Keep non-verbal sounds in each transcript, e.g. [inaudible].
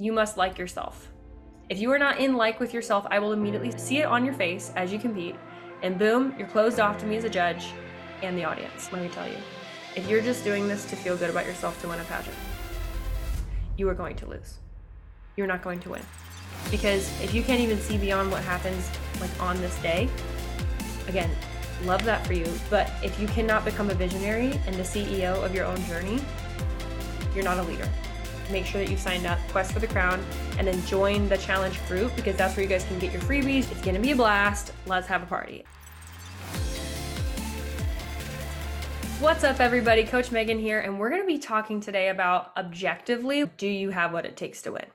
you must like yourself. If you are not in like with yourself, I will immediately see it on your face as you compete, and boom, you're closed off to me as a judge and the audience. Let me tell you, if you're just doing this to feel good about yourself to win a pageant, you are going to lose. You're not going to win. Because if you can't even see beyond what happens like on this day, again, love that for you. But if you cannot become a visionary and the CEO of your own journey, you're not a leader. Make sure that you signed up, Quest for the Crown, and then join the challenge group because that's where you guys can get your freebies. It's gonna be a blast. Let's have a party. What's up, everybody? Coach Megan here, and we're gonna be talking today about objectively do you have what it takes to win?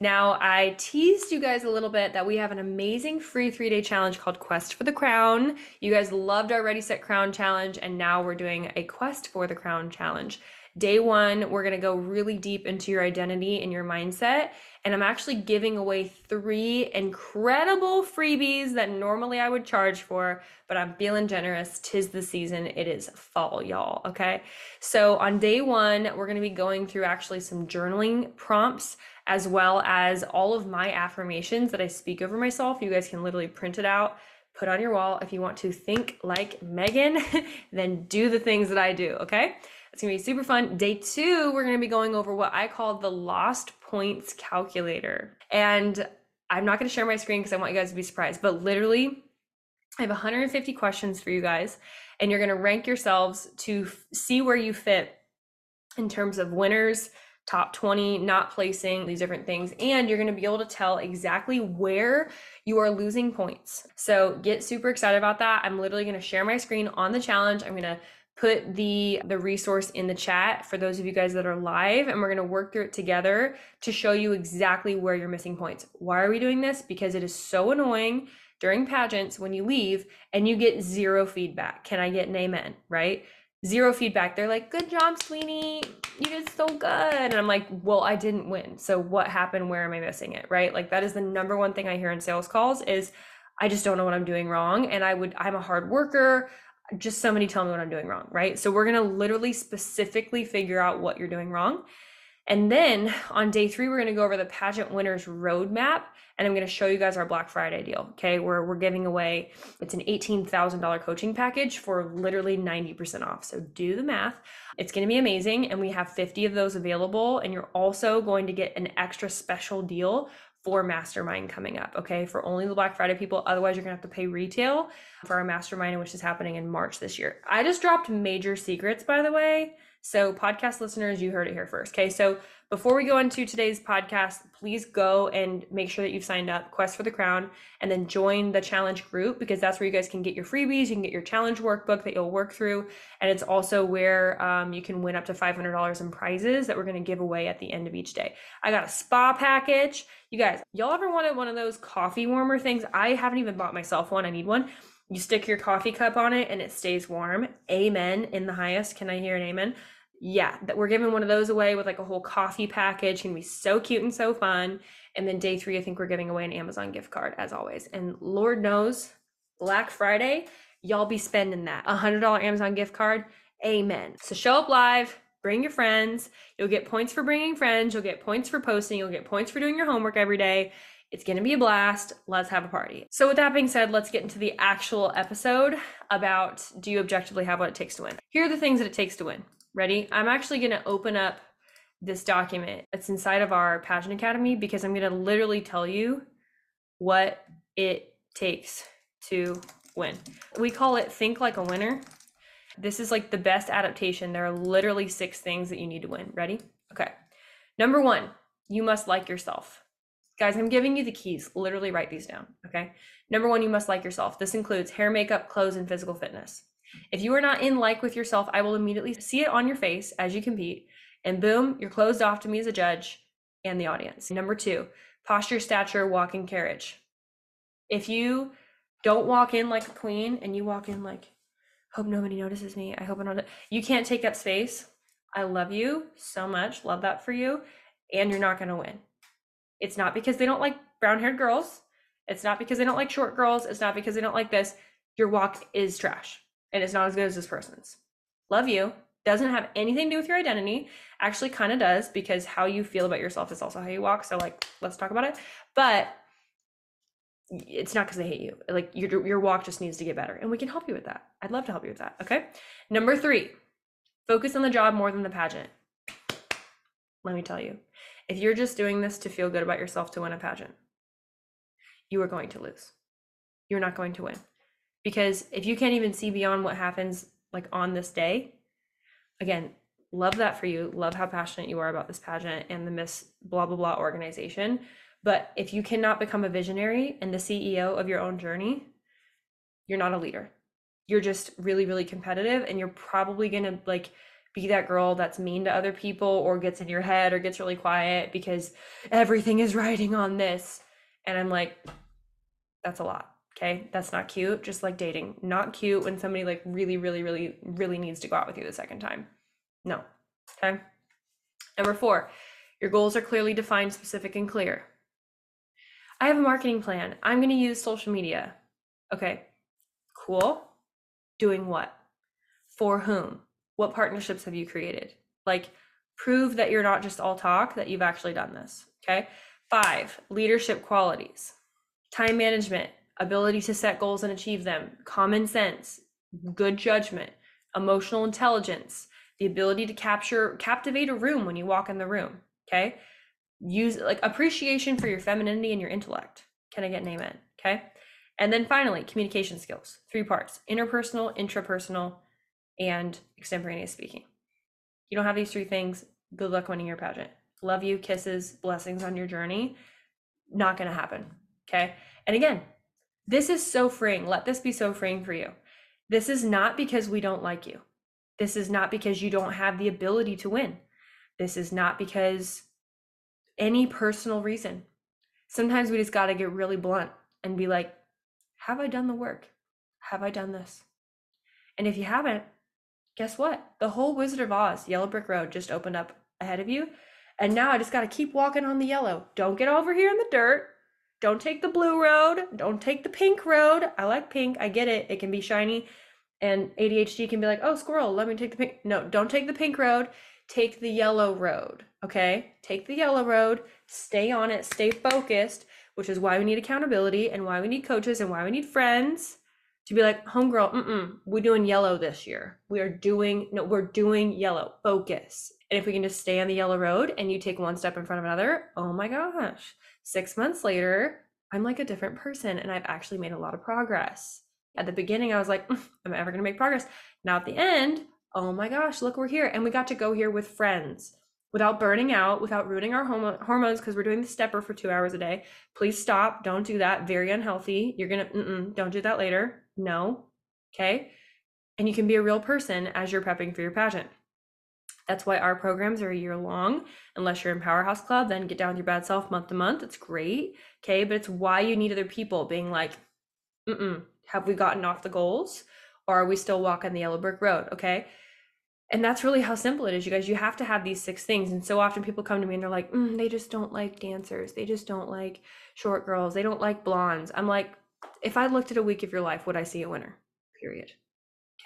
Now, I teased you guys a little bit that we have an amazing free three day challenge called Quest for the Crown. You guys loved our Ready Set Crown challenge, and now we're doing a Quest for the Crown challenge. Day one, we're going to go really deep into your identity and your mindset. And I'm actually giving away three incredible freebies that normally I would charge for, but I'm feeling generous. Tis the season. It is fall, y'all. Okay. So on day one, we're going to be going through actually some journaling prompts as well as all of my affirmations that I speak over myself. You guys can literally print it out put on your wall. If you want to think like Megan, [laughs] then do the things that I do, okay? It's gonna be super fun. Day two, we're gonna be going over what I call the lost points calculator. And I'm not gonna share my screen because I want you guys to be surprised, but literally, I have 150 questions for you guys, and you're gonna rank yourselves to f- see where you fit in terms of winners, top 20, not placing, these different things. And you're gonna be able to tell exactly where you are losing points. So get super excited about that. I'm literally gonna share my screen on the challenge. I'm gonna put the the resource in the chat for those of you guys that are live and we're going to work through it together to show you exactly where you're missing points. Why are we doing this? Because it is so annoying during pageants when you leave and you get zero feedback. Can I get an amen, right? Zero feedback. They're like, "Good job, Sweeney. You did so good." And I'm like, "Well, I didn't win. So what happened? Where am I missing it?" Right? Like that is the number one thing I hear in sales calls is I just don't know what I'm doing wrong. And I would, I'm a hard worker just somebody tell me what I'm doing wrong, right? So we're going to literally specifically figure out what you're doing wrong. And then on day three, we're going to go over the pageant winners roadmap. And I'm going to show you guys our Black Friday deal. Okay. Where we're giving away, it's an $18,000 coaching package for literally 90% off. So do the math. It's going to be amazing. And we have 50 of those available. And you're also going to get an extra special deal for mastermind coming up, okay? For only the Black Friday people. Otherwise, you're gonna have to pay retail for our mastermind, which is happening in March this year. I just dropped major secrets, by the way. So, podcast listeners, you heard it here first, okay? So, before we go into today's podcast, please go and make sure that you've signed up Quest for the Crown and then join the challenge group because that's where you guys can get your freebies. You can get your challenge workbook that you'll work through. And it's also where um, you can win up to $500 in prizes that we're going to give away at the end of each day. I got a spa package. You guys, y'all ever wanted one of those coffee warmer things? I haven't even bought myself one. I need one. You stick your coffee cup on it and it stays warm. Amen in the highest. Can I hear an amen? Yeah, that we're giving one of those away with like a whole coffee package. Can be so cute and so fun. And then day three, I think we're giving away an Amazon gift card as always. And Lord knows, Black Friday, y'all be spending that a hundred dollar Amazon gift card. Amen. So show up live, bring your friends. You'll get points for bringing friends. You'll get points for posting. You'll get points for doing your homework every day. It's going to be a blast. Let's have a party. So, with that being said, let's get into the actual episode about do you objectively have what it takes to win? Here are the things that it takes to win. Ready? I'm actually going to open up this document. It's inside of our Pageant Academy because I'm going to literally tell you what it takes to win. We call it Think Like a Winner. This is like the best adaptation. There are literally six things that you need to win. Ready? Okay. Number one, you must like yourself. Guys, I'm giving you the keys. Literally write these down. Okay. Number one, you must like yourself. This includes hair, makeup, clothes, and physical fitness. If you are not in like with yourself, I will immediately see it on your face as you compete. And boom, you're closed off to me as a judge and the audience. Number two, posture, stature, walking carriage. If you don't walk in like a queen and you walk in like, hope nobody notices me. I hope I don't. You can't take up space. I love you so much. Love that for you. And you're not going to win. It's not because they don't like brown haired girls. It's not because they don't like short girls. It's not because they don't like this. Your walk is trash and it's not as good as this person's. Love you, Doesn't have anything to do with your identity. Actually, kind of does because how you feel about yourself is also how you walk. So, like, let's talk about it. But it's not because they hate you. Like, your your walk just needs to get better, and we can help you with that. I'd love to help you with that. Okay. Number three, focus on the job more than the pageant. Let me tell you, if you're just doing this to feel good about yourself to win a pageant, you are going to lose. You're not going to win. Because if you can't even see beyond what happens like on this day, again, love that for you. Love how passionate you are about this pageant and the Miss blah blah blah organization. But if you cannot become a visionary and the CEO of your own journey, you're not a leader. You're just really, really competitive and you're probably gonna like be that girl that's mean to other people or gets in your head or gets really quiet because everything is riding on this. And I'm like, that's a lot. Okay. That's not cute. Just like dating. Not cute when somebody like really, really, really, really needs to go out with you the second time. No. Okay. Number four, your goals are clearly defined, specific, and clear. I have a marketing plan. I'm going to use social media. Okay. Cool. Doing what? For whom? What partnerships have you created? Like, prove that you're not just all talk, that you've actually done this. Okay. Five, leadership qualities, time management, ability to set goals and achieve them, common sense, mm-hmm. good judgment, emotional intelligence, the ability to capture, captivate a room when you walk in the room. Okay. Use like appreciation for your femininity and your intellect. Can I get name it? Okay. And then finally, communication skills, three parts interpersonal, intrapersonal, and extemporaneous speaking. You don't have these three things, good luck winning your pageant. Love you, kisses, blessings on your journey. Not going to happen. Okay. And again, this is so freeing. Let this be so freeing for you. This is not because we don't like you. This is not because you don't have the ability to win. This is not because any personal reason. Sometimes we just got to get really blunt and be like, have I done the work? Have I done this? And if you haven't, guess what? The whole Wizard of Oz, Yellow Brick Road, just opened up ahead of you. And now I just got to keep walking on the yellow. Don't get over here in the dirt. Don't take the blue road. Don't take the pink road. I like pink. I get it. It can be shiny. And ADHD can be like, oh, squirrel, let me take the pink. No, don't take the pink road. Take the yellow road. Okay. Take the yellow road. Stay on it. Stay focused, which is why we need accountability and why we need coaches and why we need friends to be like, homegirl, mm-mm, we're doing yellow this year. We are doing, no, we're doing yellow. Focus. And if we can just stay on the yellow road and you take one step in front of another, oh my gosh, six months later, I'm like a different person and I've actually made a lot of progress. At the beginning, I was like, am I ever going to make progress? Now at the end, oh my gosh, look, we're here. And we got to go here with friends without burning out, without ruining our hormones because we're doing the stepper for two hours a day. Please stop. Don't do that. Very unhealthy. You're going to, don't do that later. No. Okay. And you can be a real person as you're prepping for your pageant. That's why our programs are a year long. Unless you're in Powerhouse Club, then get down with your bad self month to month. It's great. Okay. But it's why you need other people being like, mm have we gotten off the goals? Or are we still walking the yellow brick road? Okay. And that's really how simple it is, you guys. You have to have these six things. And so often people come to me and they're like, mm, they just don't like dancers. They just don't like short girls. They don't like blondes. I'm like, if I looked at a week of your life, would I see a winner? Period.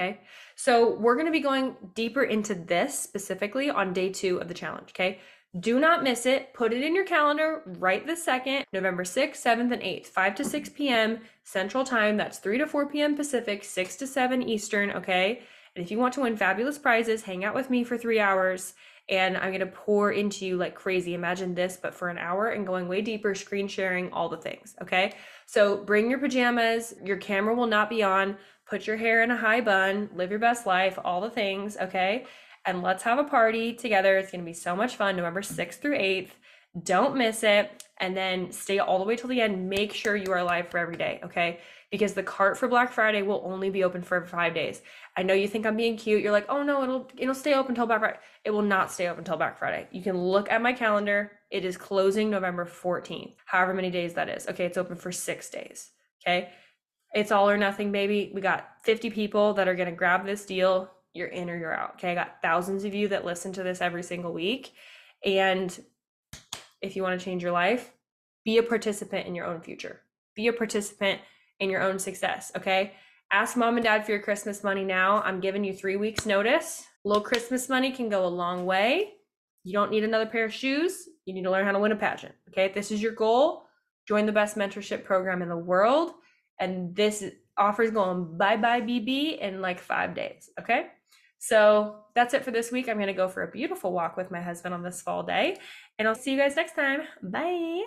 Okay. So we're going to be going deeper into this specifically on day two of the challenge. Okay. Do not miss it. Put it in your calendar right this second, November 6th, 7th, and 8th, 5 to 6 p.m. Central Time. That's 3 to 4 p.m. Pacific, 6 to 7 Eastern. Okay. And if you want to win fabulous prizes, hang out with me for three hours and I'm going to pour into you like crazy. Imagine this, but for an hour and going way deeper, screen sharing, all the things. Okay. So bring your pajamas. Your camera will not be on. Put your hair in a high bun, live your best life, all the things. Okay. And let's have a party together. It's going to be so much fun. November 6th through 8th. Don't miss it. And then stay all the way till the end. Make sure you are live for every day. Okay because the cart for Black Friday will only be open for five days. I know you think I'm being cute. You're like, oh no, it'll it'll stay open till Black Friday. It will not stay open until Black Friday. You can look at my calendar. It is closing November 14th, however many days that is. Okay, it's open for six days. Okay. It's all or nothing, baby. We got 50 people that are gonna grab this deal. You're in or you're out. Okay. I got thousands of you that listen to this every single week. And if you want to change your life, be a participant in your own future. Be a participant in your own success. Okay. Ask mom and dad for your Christmas money now. I'm giving you three weeks' notice. Little Christmas money can go a long way. You don't need another pair of shoes. You need to learn how to win a pageant. Okay. If this is your goal, join the best mentorship program in the world. And this offer is going bye bye BB in like five days. Okay. So that's it for this week. I'm going to go for a beautiful walk with my husband on this fall day. And I'll see you guys next time. Bye.